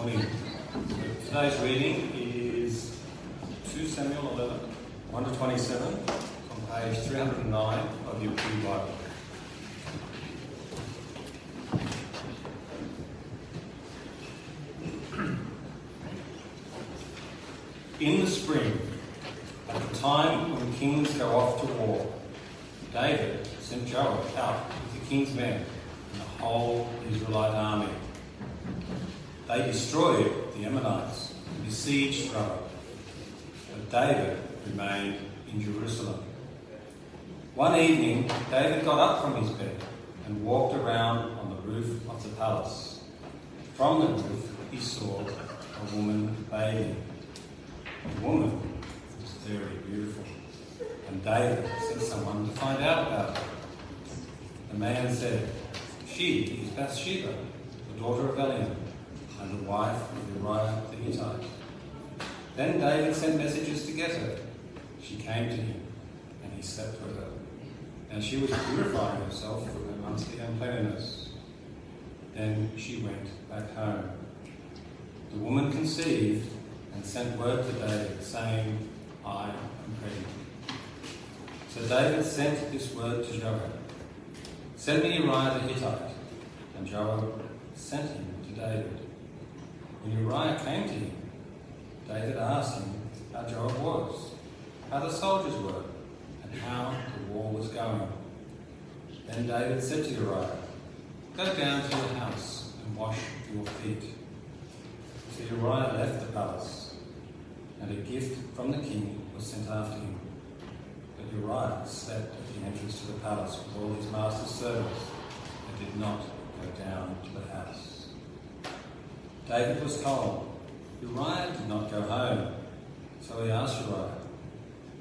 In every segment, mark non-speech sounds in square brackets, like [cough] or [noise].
Morning. Today's reading is 2 Samuel 11, 1 to 27, on page 309 of your Pew Bible. [clears throat] In the spring, at the time when kings go off to war, David sent Joab out with the king's men and the whole Israelite army. They destroyed the Ammonites and besieged Rabbah, but David remained in Jerusalem. One evening, David got up from his bed and walked around on the roof of the palace. From the roof, he saw a woman bathing. The woman was very beautiful, and David sent someone to find out about her. The man said, She is Bathsheba, the daughter of Eliam, and the wife of Uriah the Hittite. Then David sent messengers to get her. She came to him, and he slept with her. And she was purifying herself from her monthly uncleanness. Then she went back home. The woman conceived and sent word to David, saying, I am pregnant. So David sent this word to Joab Send me Uriah the Hittite. And Joab sent him to David. When Uriah came to him, David asked him how Joab was, how the soldiers were, and how the war was going. Then David said to Uriah, Go down to your house and wash your feet. So Uriah left the palace, and a gift from the king was sent after him. But Uriah slept at the entrance to the palace with all his master's servants, and did not go down to the house. David was told, Uriah did not go home. So he asked Uriah,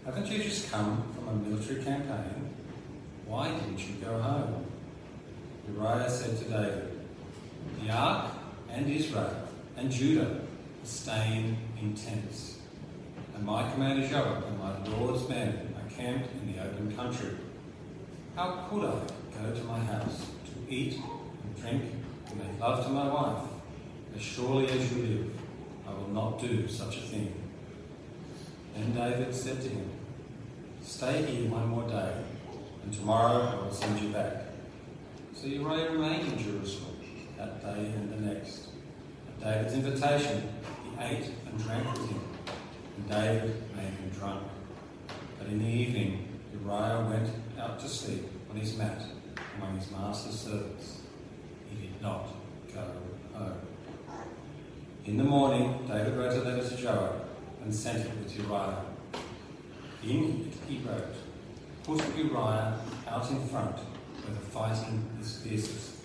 Haven't you just come from a military campaign? Why didn't you go home? Uriah said to David, The ark and Israel and Judah are staying in tents, and my commander Joab and my lord's men are camped in the open country. How could I go to my house to eat and drink and make love to my wife? As surely as you live, I will not do such a thing. Then David said to him, Stay here one more day, and tomorrow I will send you back. So Uriah remained in Jerusalem that day and the next. At David's invitation, he ate and drank with him, and David made him drunk. But in the evening, Uriah went out to sleep on his mat among his master's servants. He did not go home. In the morning, David wrote a letter to Joab and sent it with Uriah. In it, he wrote, Put Uriah out in front where the fighting is fiercest.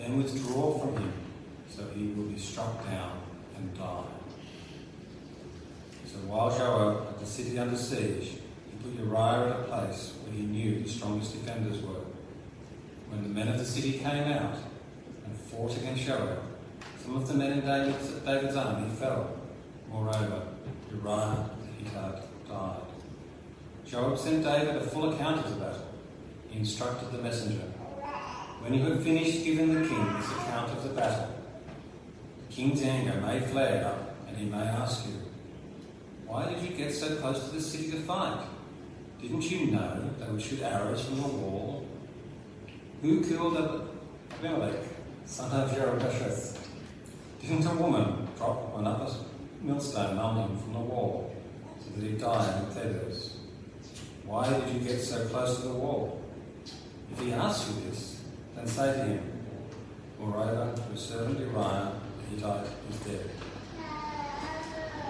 Then withdraw from him, so he will be struck down and die. So while Joab had the city under siege, he put Uriah at a place where he knew the strongest defenders were. When the men of the city came out and fought against Joab, some of the men in David's, army fell. Moreover, Uriah the Hittite died. Joab sent David a full account of the battle. He instructed the messenger. When you have finished giving the king this account of the battle, the king's anger may flare up, and he may ask you, Why did you get so close to the city to fight? Didn't you know they would shoot arrows from the wall? Who killed Abimelech, son of Didn't a woman drop one up millstone on him from the wall, so that he died in Thebez? Why did you get so close to the wall? If he asks you this, then say to him, Moreover, your servant Uriah the Hittite is dead.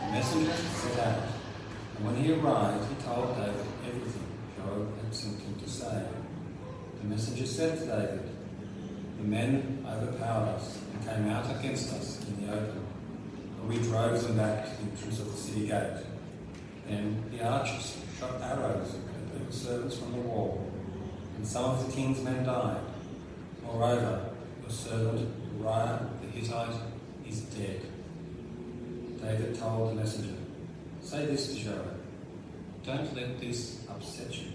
The messenger set out, and when he arrived, he told David everything Joab had sent him to say. The messenger said to David, The men overpowered us and came out against us in the open, and we drove them back to the entrance of the city gate. Then the archers shot arrows at the servants from the wall, and some of the king's men died. Moreover, your servant Uriah the Hittite is dead. David told the messenger, Say this to Joab, don't let this upset you.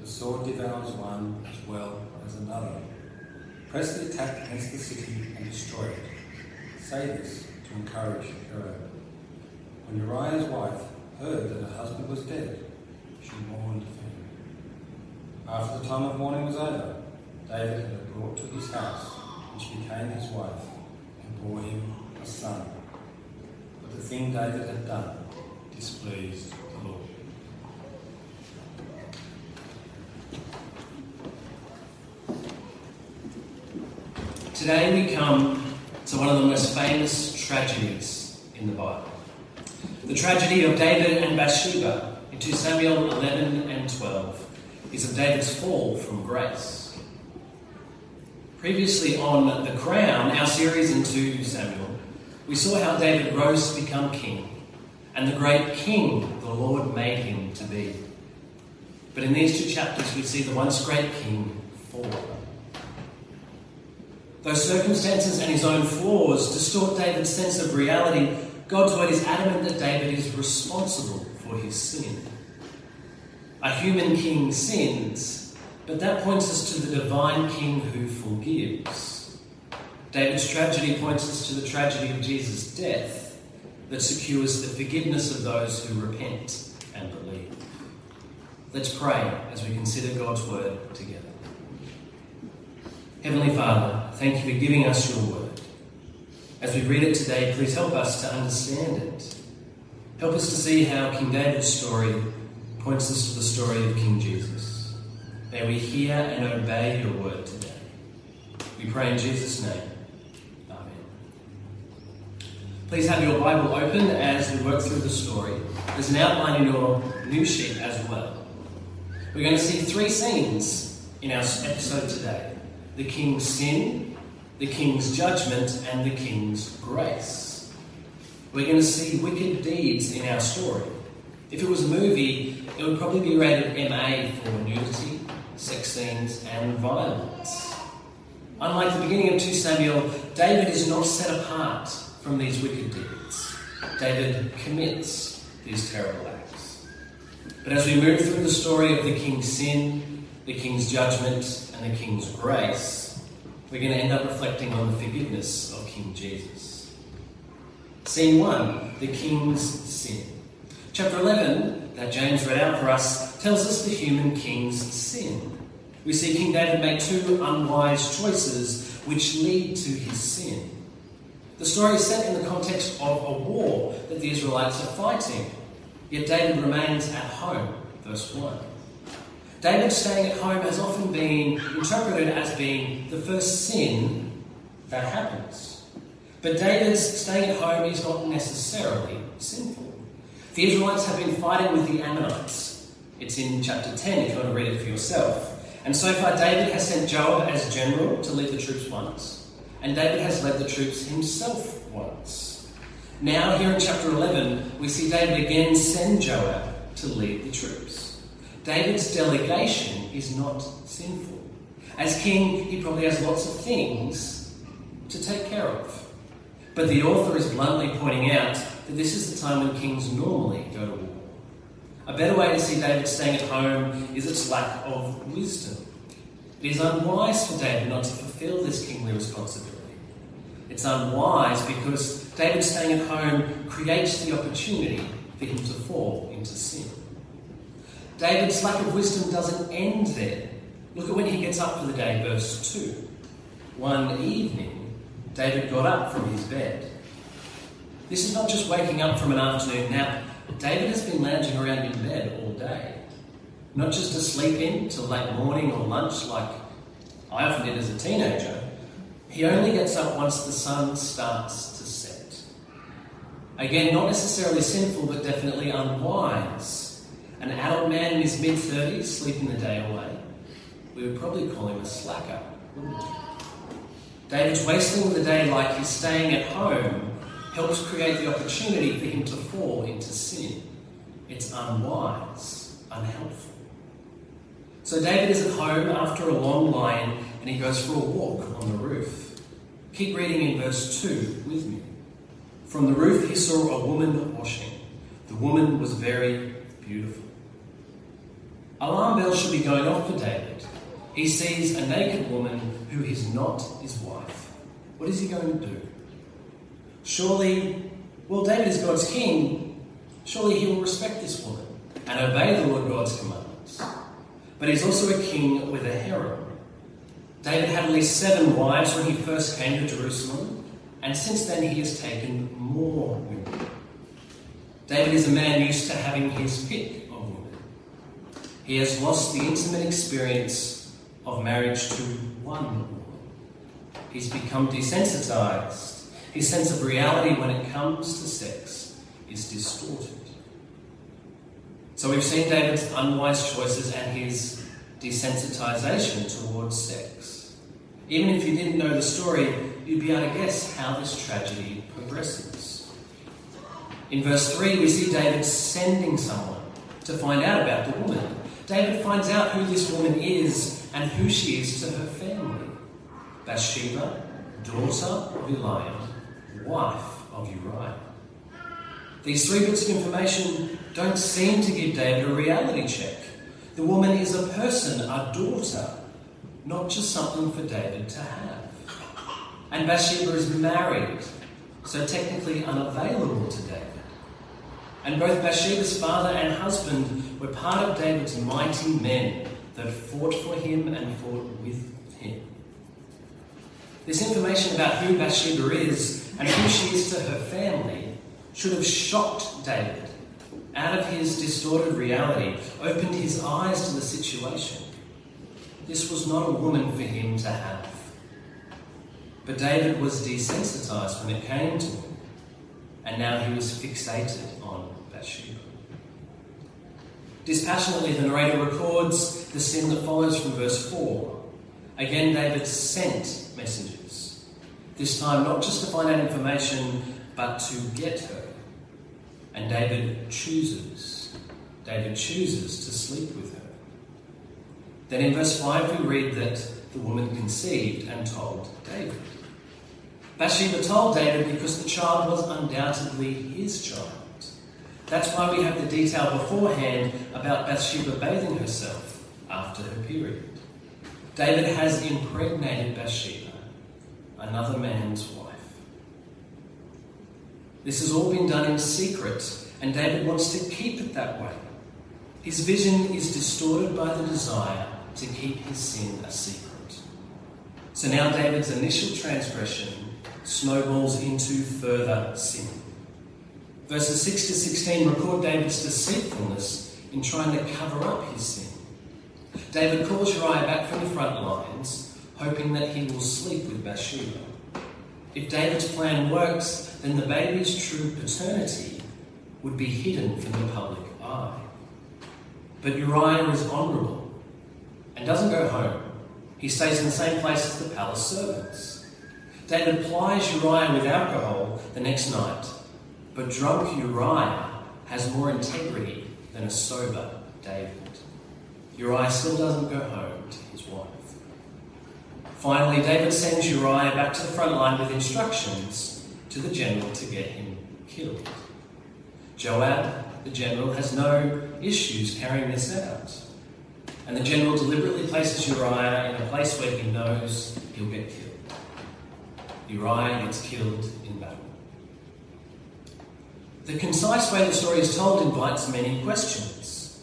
The sword devours one as well as another. Press the attack against the city and destroy it. Say this to encourage Uriah. When Uriah's wife heard that her husband was dead, she mourned for him. After the time of mourning was over, David had her brought to his house, and she became his wife, and bore him a son. But the thing David had done displeased the Lord. Today we come to one of the most famous tragedies in the Bible. The tragedy of David and Bathsheba in 2 Samuel 11 and 12 is of David's fall from grace. Previously on The Crown, our series in 2 Samuel, we saw how David rose to become king and the great king the Lord made him to be. But in these two chapters, we see the once great king fall. Though circumstances and his own flaws distort David's sense of reality, God's word is adamant that David is responsible for his sin. A human king sins, but that points us to the divine king who forgives. David's tragedy points us to the tragedy of Jesus' death that secures the forgiveness of those who repent and believe. Let's pray as we consider God's word together. Heavenly Father, thank you for giving us your word. As we read it today, please help us to understand it. Help us to see how King David's story points us to the story of King Jesus. May we hear and obey your word today. We pray in Jesus' name. Amen. Please have your Bible open as we work through the story. There's an outline in your new sheet as well. We're going to see three scenes in our episode today the king's sin, the king's judgment, and the king's grace. We're going to see wicked deeds in our story. If it was a movie, it would probably be rated MA for nudity, sex scenes, and violence. Unlike the beginning of 2 Samuel, David is not set apart from these wicked deeds. David commits these terrible acts. But as we move through the story of the king's sin, the king's judgment, and the king's grace, we're going to end up reflecting on the forgiveness of King Jesus. Scene 1 The king's sin. Chapter 11, that James read out for us, tells us the human king's sin. We see King David make two unwise choices which lead to his sin. The story is set in the context of a war that the Israelites are fighting, yet David remains at home. Verse 1. David staying at home has often been interpreted as being the first sin that happens. But David's staying at home is not necessarily sinful. The Israelites have been fighting with the Ammonites. It's in chapter 10 if you want to read it for yourself. And so far, David has sent Joab as general to lead the troops once, and David has led the troops himself once. Now, here in chapter 11, we see David again send Joab to lead the troops. David's delegation is not sinful. As king, he probably has lots of things to take care of. But the author is bluntly pointing out that this is the time when kings normally go to war. A better way to see David staying at home is its lack of wisdom. It is unwise for David not to fulfill this kingly responsibility. It's unwise because David staying at home creates the opportunity for him to fall into sin. David's lack of wisdom doesn't end there. Look at when he gets up for the day, verse 2. One evening, David got up from his bed. This is not just waking up from an afternoon nap. David has been lounging around in bed all day. Not just to sleep in till late morning or lunch like I often did as a teenager. He only gets up once the sun starts to set. Again, not necessarily sinful, but definitely unwise. An adult man in his mid 30s sleeping the day away. We would probably call him a slacker, wouldn't we? David's wasting the day like he's staying at home helps create the opportunity for him to fall into sin. It's unwise, unhelpful. So David is at home after a long line and he goes for a walk on the roof. Keep reading in verse 2 with me. From the roof he saw a woman washing. The woman was very beautiful. Alarm bells should be going off for David. He sees a naked woman who is not his wife. What is he going to do? Surely, well, David is God's king. Surely he will respect this woman and obey the Lord God's commandments. But he's also a king with a harem. David had at least seven wives when he first came to Jerusalem, and since then he has taken more women. David is a man used to having his pick. He has lost the intimate experience of marriage to one woman. He's become desensitized. His sense of reality when it comes to sex is distorted. So we've seen David's unwise choices and his desensitization towards sex. Even if you didn't know the story, you'd be able to guess how this tragedy progresses. In verse 3, we see David sending someone to find out about the woman. David finds out who this woman is and who she is to her family Bathsheba, daughter of Eliam, wife of Uriah. These three bits of information don't seem to give David a reality check. The woman is a person, a daughter, not just something for David to have. And Bathsheba is married, so technically unavailable to David. And both Bathsheba's father and husband were part of David's mighty men that fought for him and fought with him. This information about who Bathsheba is and who she is to her family should have shocked David out of his distorted reality, opened his eyes to the situation. This was not a woman for him to have. But David was desensitized when it came to him, and now he was fixated on Bathsheba. Dispassionately, the narrator records the sin that follows from verse 4. Again, David sent messengers, this time not just to find out information, but to get her. And David chooses. David chooses to sleep with her. Then in verse 5, we read that the woman conceived and told David. Bathsheba told David because the child was undoubtedly his child. That's why we have the detail beforehand about Bathsheba bathing herself after her period. David has impregnated Bathsheba, another man's wife. This has all been done in secret, and David wants to keep it that way. His vision is distorted by the desire to keep his sin a secret. So now David's initial transgression snowballs into further sin. Verses 6 to 16 record David's deceitfulness in trying to cover up his sin. David calls Uriah back from the front lines, hoping that he will sleep with Bathsheba. If David's plan works, then the baby's true paternity would be hidden from the public eye. But Uriah is honourable and doesn't go home. He stays in the same place as the palace servants. David plies Uriah with alcohol the next night, but drunk Uriah has more integrity than a sober David. Uriah still doesn't go home to his wife. Finally, David sends Uriah back to the front line with instructions to the general to get him killed. Joab, the general, has no issues carrying this out. And the general deliberately places Uriah in a place where he knows he'll get killed. Uriah gets killed in battle. The concise way the story is told invites many questions,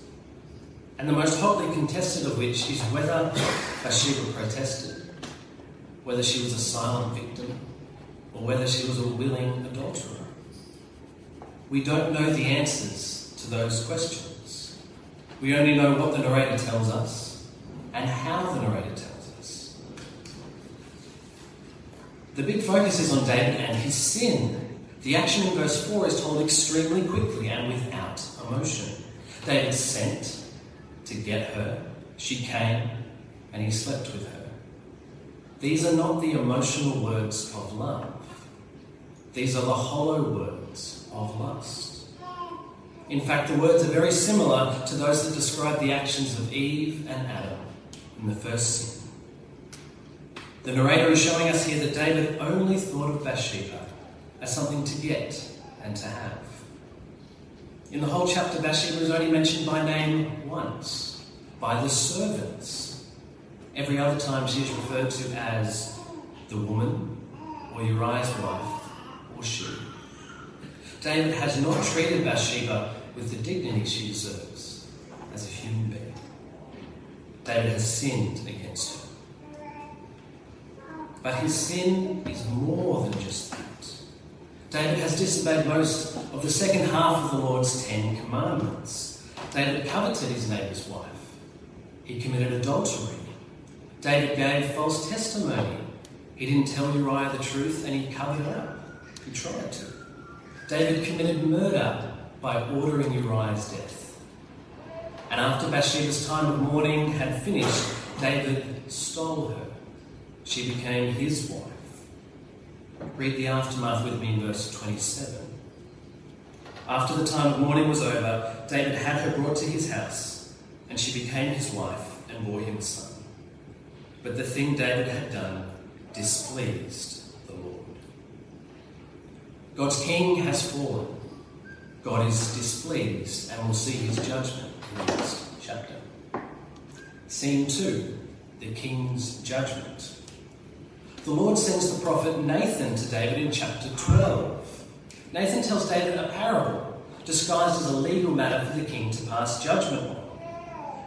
and the most hotly contested of which is whether Bathsheba protested whether she was a silent victim or whether she was a willing adulterer. We don't know the answers to those questions. We only know what the narrator tells us and how the narrator tells us. The big focus is on David and his sin. The action in verse 4 is told extremely quickly and without emotion. David sent to get her, she came, and he slept with her. These are not the emotional words of love. These are the hollow words of lust. In fact, the words are very similar to those that describe the actions of Eve and Adam in the first sin. The narrator is showing us here that David only thought of Bathsheba as something to get and to have. In the whole chapter, Bathsheba is only mentioned by name once, by the servants. Every other time she is referred to as the woman or Uriah's wife or she. David has not treated Bathsheba with the dignity she deserves as a human being. David has sinned against her. But his sin is more than just that. David has disobeyed most of the second half of the Lord's Ten Commandments. David coveted his neighbour's wife. He committed adultery. David gave false testimony. He didn't tell Uriah the truth and he covered up. He tried to. David committed murder by ordering Uriah's death. And after Bathsheba's time of mourning had finished, David stole her. She became his wife. Read the aftermath with me in verse 27. After the time of mourning was over, David had her brought to his house, and she became his wife and bore him a son. But the thing David had done displeased the Lord. God's king has fallen. God is displeased and will see his judgment in the next chapter. Scene 2 The king's judgment. The Lord sends the prophet Nathan to David in chapter 12. Nathan tells David a parable disguised as a legal matter for the king to pass judgment on.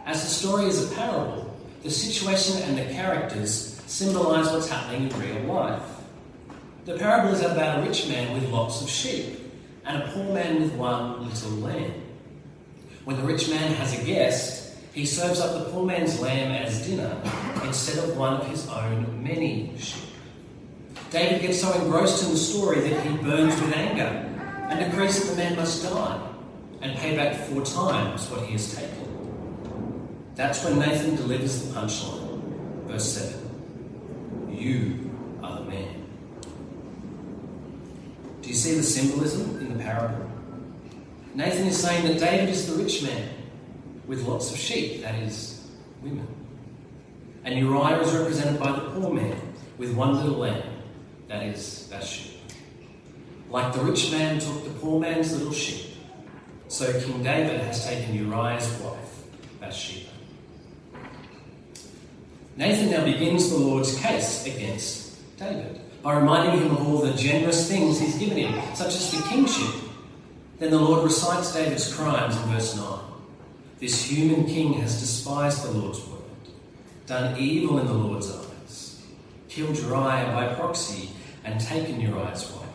As the story is a parable, the situation and the characters symbolize what's happening in real life. The parable is about a rich man with lots of sheep and a poor man with one little lamb. When the rich man has a guest, he serves up the poor man's lamb as dinner instead of one of his own many sheep. David gets so engrossed in the story that he burns with anger and decrees that the man must die and pay back four times what he has taken. That's when Nathan delivers the punchline. Verse 7 You are the man. Do you see the symbolism in the parable? Nathan is saying that David is the rich man with lots of sheep, that is, women. And Uriah is represented by the poor man with one little lamb that is that Bathsheba. Like the rich man took the poor man's little sheep, so King David has taken Uriah's wife, Bathsheba. Nathan now begins the Lord's case against David by reminding him of all the generous things he's given him, such as the kingship. Then the Lord recites David's crimes in verse 9. This human king has despised the Lord's word, done evil in the Lord's eyes, killed Uriah by proxy, and taken Uriah's wife.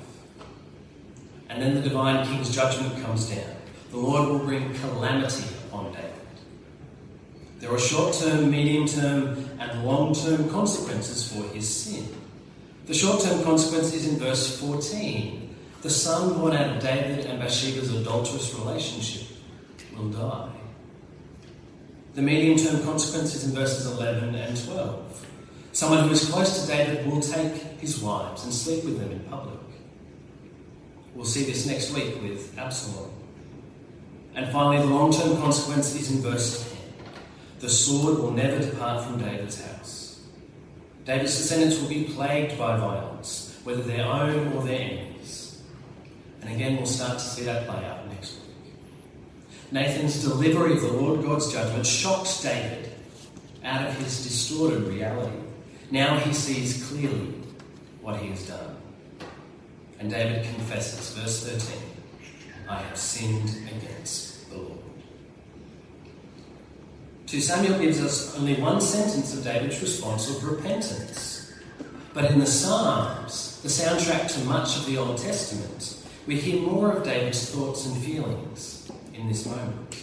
And then the divine king's judgment comes down. The Lord will bring calamity upon David. There are short term, medium term, and long term consequences for his sin. The short term consequence is in verse 14. The son born out of David and Bathsheba's adulterous relationship will die. The medium term consequence is in verses 11 and 12. Someone who is close to David will take his wives and sleep with them in public. We'll see this next week with Absalom. And finally, the long term consequence is in verse 10. The sword will never depart from David's house. David's descendants will be plagued by violence, whether their own or their enemies. And again, we'll start to see that play out next week. Nathan's delivery of the Lord God's judgment shocks David out of his distorted reality. Now he sees clearly what he has done. And David confesses, verse 13, I have sinned against the Lord. 2 Samuel gives us only one sentence of David's response of repentance. But in the Psalms, the soundtrack to much of the Old Testament, we hear more of David's thoughts and feelings in this moment.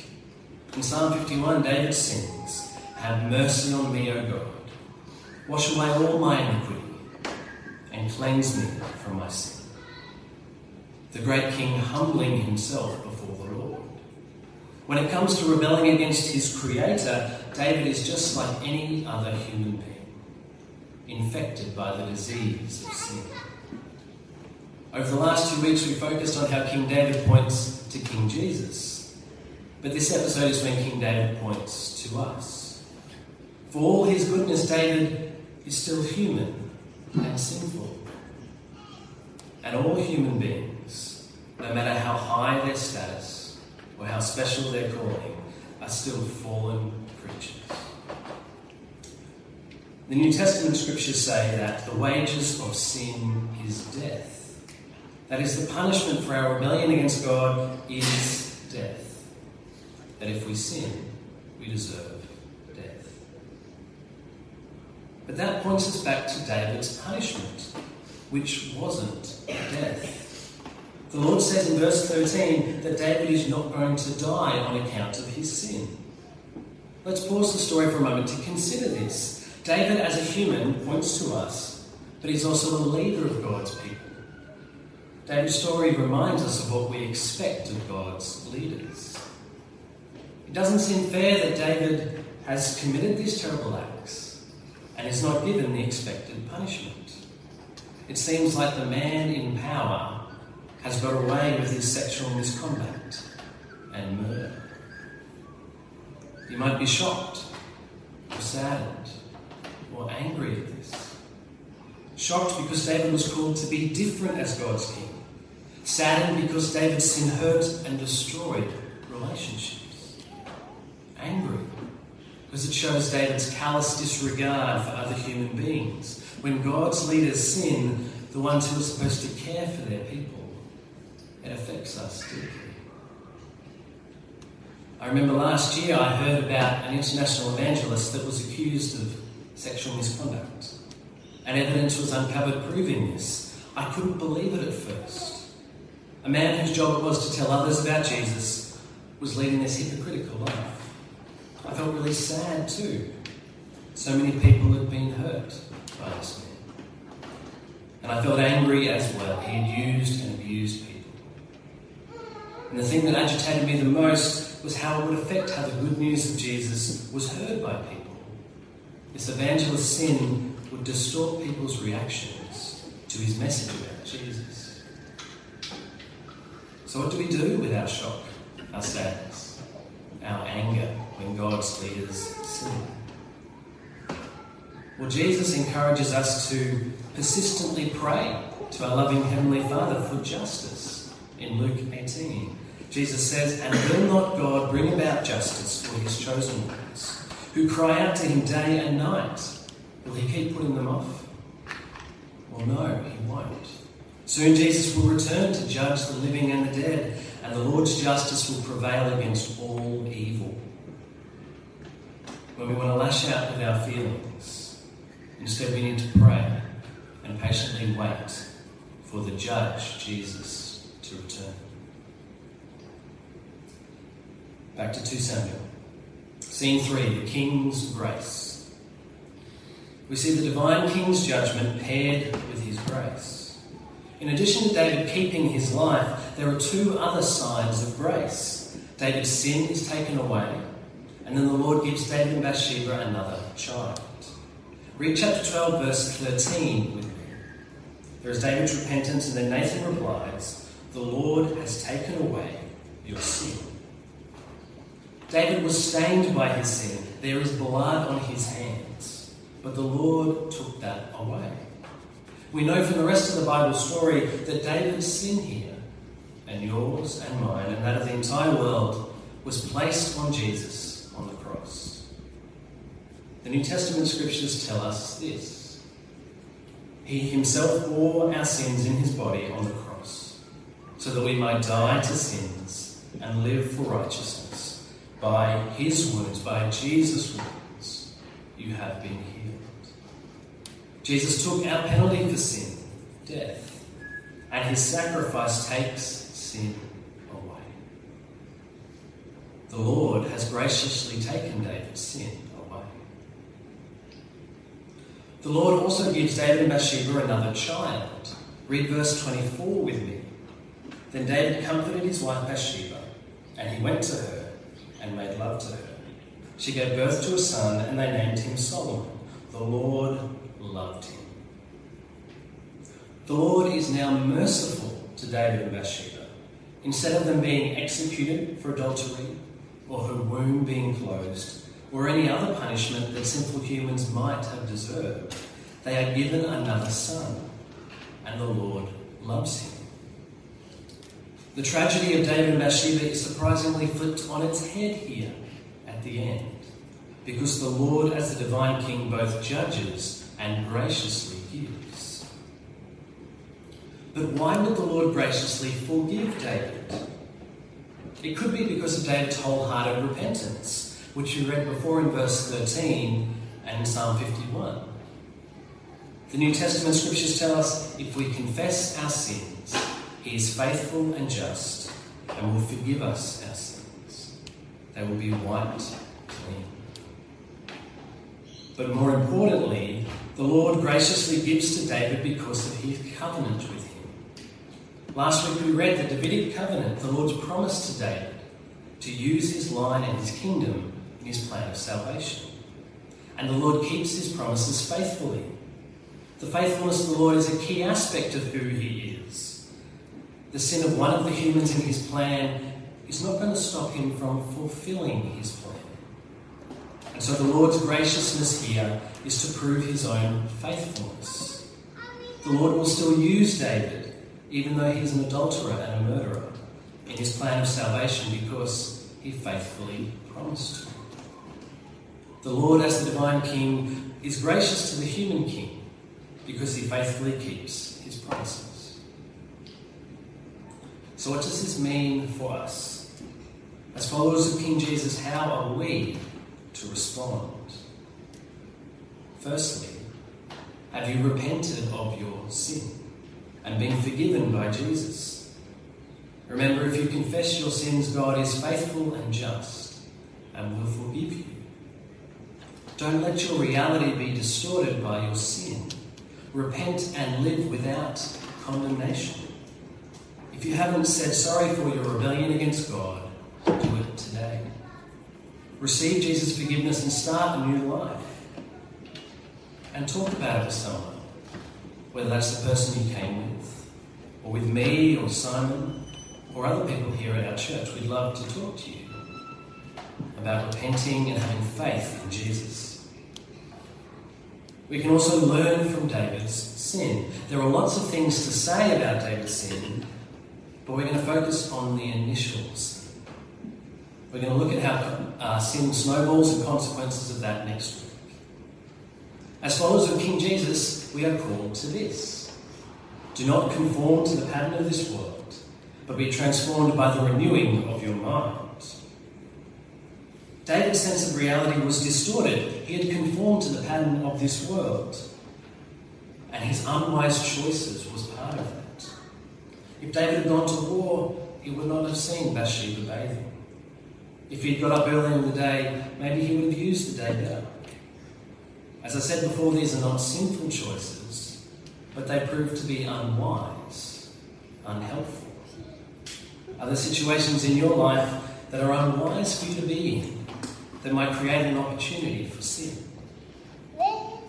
In Psalm 51, David sings, Have mercy on me, O God Wash away all my iniquity and cleanse me from my sin. The great king humbling himself before the Lord. When it comes to rebelling against his creator, David is just like any other human being, infected by the disease of sin. Over the last two weeks, we focused on how King David points to King Jesus. But this episode is when King David points to us. For all his goodness, David is still human and sinful. And all human beings, no matter how high their status or how special their calling, are still fallen creatures. The New Testament scriptures say that the wages of sin is death. That is, the punishment for our rebellion against God is death. That if we sin, we deserve death. But that points us back to David's punishment, which wasn't death. The Lord says in verse 13 that David is not going to die on account of his sin. Let's pause the story for a moment to consider this. David, as a human, points to us, but he's also the leader of God's people. David's story reminds us of what we expect of God's leaders. It doesn't seem fair that David has committed this terrible acts and is not given the expected punishment. It seems like the man in power has got away with his sexual misconduct and murder. You might be shocked, or saddened, or angry at this. Shocked because David was called to be different as God's king. Saddened because David's sin hurt and destroyed relationships. Angry because it shows David's callous disregard for other human beings. When God's leaders sin, the ones who are supposed to care for their people it affects us deeply. I remember last year I heard about an international evangelist that was accused of sexual misconduct, and evidence was uncovered proving this. I couldn't believe it at first. A man whose job it was to tell others about Jesus was leading this hypocritical life. I felt really sad too. So many people had been hurt by this man. And I felt angry as well. He had used and abused people. And the thing that agitated me the most was how it would affect how the good news of Jesus was heard by people. This evangelist's sin would distort people's reactions to his message about Jesus. So, what do we do with our shock, our sadness, our anger when God's leaders sin? Well, Jesus encourages us to persistently pray to our loving Heavenly Father for justice in Luke 18. Jesus says, And will not God bring about justice for his chosen ones, who cry out to him day and night? Will he keep putting them off? Well, no, he won't. Soon Jesus will return to judge the living and the dead, and the Lord's justice will prevail against all evil. When we want to lash out with our feelings, instead we need to pray and patiently wait for the judge, Jesus, to return. Back to 2 Samuel. Scene 3 The King's Grace. We see the divine King's judgment paired with his grace. In addition to David keeping his life, there are two other signs of grace. David's sin is taken away, and then the Lord gives David and Bathsheba another child. Read chapter 12, verse 13 with me. There is David's repentance, and then Nathan replies, The Lord has taken away your sin. David was stained by his sin. There is blood on his hands. But the Lord took that away. We know from the rest of the Bible story that David's sin here, and yours and mine, and that of the entire world, was placed on Jesus cross. The New Testament scriptures tell us this He himself bore our sins in his body on the cross, so that we might die to sins and live for righteousness. By his wounds, by Jesus' wounds, you have been healed. Jesus took our penalty for sin, death, and his sacrifice takes sin. The Lord has graciously taken David's sin away. The Lord also gives David and Bathsheba another child. Read verse 24 with me. Then David comforted his wife Bathsheba, and he went to her and made love to her. She gave birth to a son, and they named him Solomon. The Lord loved him. The Lord is now merciful to David and Bathsheba. Instead of them being executed for adultery, or her womb being closed, or any other punishment that sinful humans might have deserved, they are given another son, and the Lord loves him. The tragedy of David and Bathsheba is surprisingly flipped on its head here at the end, because the Lord, as the divine king, both judges and graciously gives. But why would the Lord graciously forgive David? It could be because of David's wholehearted repentance, which we read before in verse 13 and Psalm 51. The New Testament scriptures tell us if we confess our sins, He is faithful and just and will forgive us our sins. They will be wiped clean. But more importantly, the Lord graciously gives to David because of his covenant with him. Last week we read the Davidic covenant, the Lord's promise to David to use his line and his kingdom in his plan of salvation. And the Lord keeps his promises faithfully. The faithfulness of the Lord is a key aspect of who he is. The sin of one of the humans in his plan is not going to stop him from fulfilling his plan. And so the Lord's graciousness here is to prove his own faithfulness. The Lord will still use David, even though he is an adulterer and a murderer, in his plan of salvation because he faithfully promised. The Lord, as the divine king, is gracious to the human king because he faithfully keeps his promises. So, what does this mean for us? As followers of King Jesus, how are we to respond? Firstly, have you repented of your sin and been forgiven by Jesus? Remember, if you confess your sins, God is faithful and just and will forgive you. Don't let your reality be distorted by your sin. Repent and live without condemnation. If you haven't said sorry for your rebellion against God, do it today. Receive Jesus' forgiveness and start a new life. And talk about it with someone, whether that's the person you came with, or with me, or Simon, or other people here at our church. We'd love to talk to you about repenting and having faith in Jesus. We can also learn from David's sin. There are lots of things to say about David's sin, but we're going to focus on the initials. We're going to look at how uh, sin snowballs and consequences of that next week. As followers of King Jesus, we are called to this. Do not conform to the pattern of this world, but be transformed by the renewing of your mind. David's sense of reality was distorted. He had conformed to the pattern of this world. And his unwise choices was part of that. If David had gone to war, he would not have seen Bathsheba bathing. If he'd got up early in the day, maybe he would have used the day better. As I said before, these are not sinful choices, but they prove to be unwise, unhelpful. Are there situations in your life that are unwise for you to be in, that might create an opportunity for sin?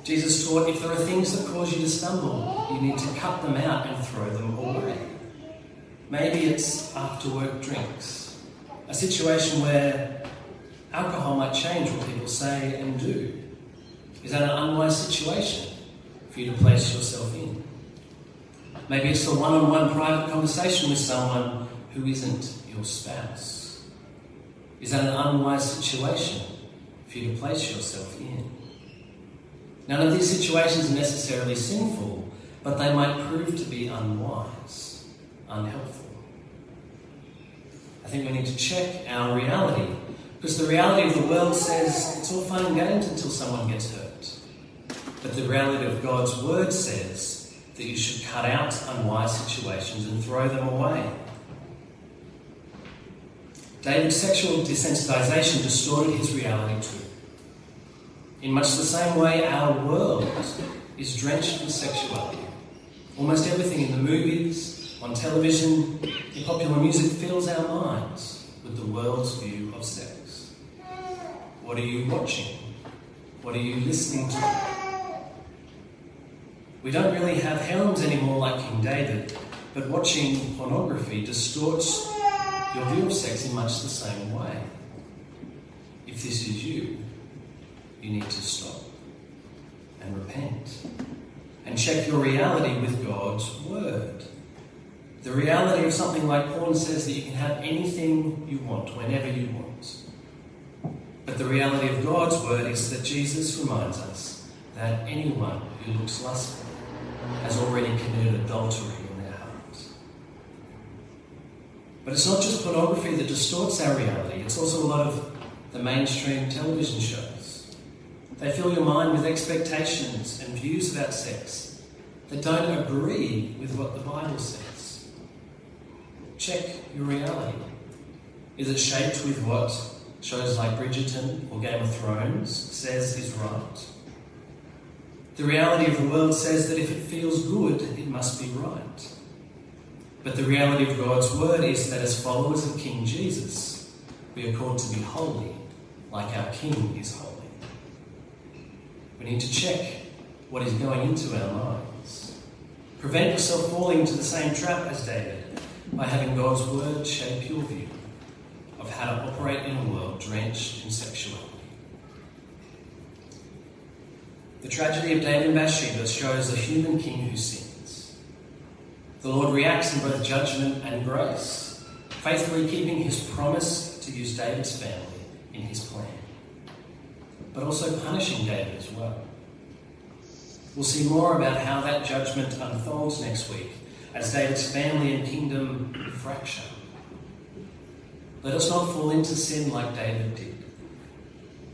Jesus taught if there are things that cause you to stumble, you need to cut them out and throw them away. Maybe it's after work drinks, a situation where alcohol might change what people say and do. Is that an unwise situation for you to place yourself in? Maybe it's a one on one private conversation with someone who isn't your spouse. Is that an unwise situation for you to place yourself in? None of these situations are necessarily sinful, but they might prove to be unwise, unhelpful. I think we need to check our reality because the reality of the world says it's all fun and games until someone gets hurt. But the reality of God's word says that you should cut out unwise situations and throw them away. David's sexual desensitization distorted his reality too. In much the same way, our world is drenched with sexuality. Almost everything in the movies, on television, in popular music fills our minds with the world's view of sex. What are you watching? What are you listening to? We don't really have harems anymore like King David, but watching pornography distorts your view of sex in much the same way. If this is you, you need to stop and repent and check your reality with God's Word. The reality of something like porn says that you can have anything you want whenever you want. But the reality of God's Word is that Jesus reminds us that anyone who looks lustful has already committed adultery in their heart. But it's not just pornography that distorts our reality, it's also a lot of the mainstream television shows. They fill your mind with expectations and views about sex that don't agree with what the Bible says. Check your reality. Is it shaped with what shows like Bridgerton or Game of Thrones says is right? The reality of the world says that if it feels good, it must be right. But the reality of God's word is that as followers of King Jesus, we are called to be holy, like our King is holy. We need to check what is going into our minds. Prevent yourself falling into the same trap as David by having God's word shape your view of how to operate in a world drenched in sexuality. The tragedy of David and Bathsheba shows a human king who sins. The Lord reacts in both judgment and grace, faithfully keeping his promise to use David's family in his plan, but also punishing David as well. We'll see more about how that judgment unfolds next week as David's family and kingdom fracture. Let us not fall into sin like David did,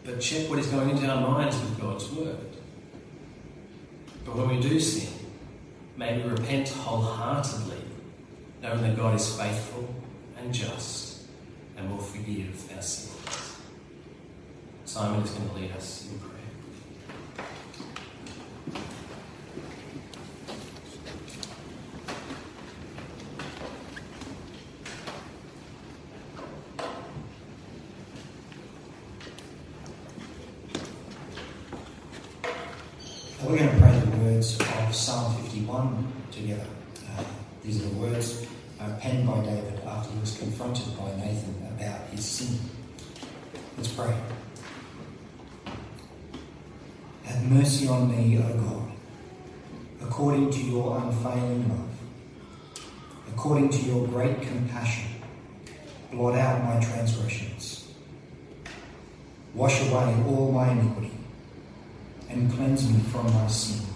but check what is going into our minds with God's word. But when we do sin, may we repent wholeheartedly, knowing that God is faithful and just and will forgive our sins. Simon is going to lead us in prayer. We're going to pray words of Psalm 51 together. Uh, these are the words uh, penned by David after he was confronted by Nathan about his sin. Let's pray. Have mercy on me, O God, according to your unfailing love, according to your great compassion. Blot out my transgressions. Wash away all my iniquity and cleanse me from my sin.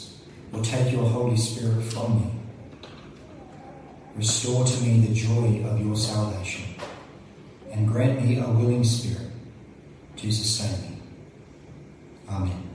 or take your Holy Spirit from me. Restore to me the joy of your salvation, and grant me a willing spirit to sustain me. Amen.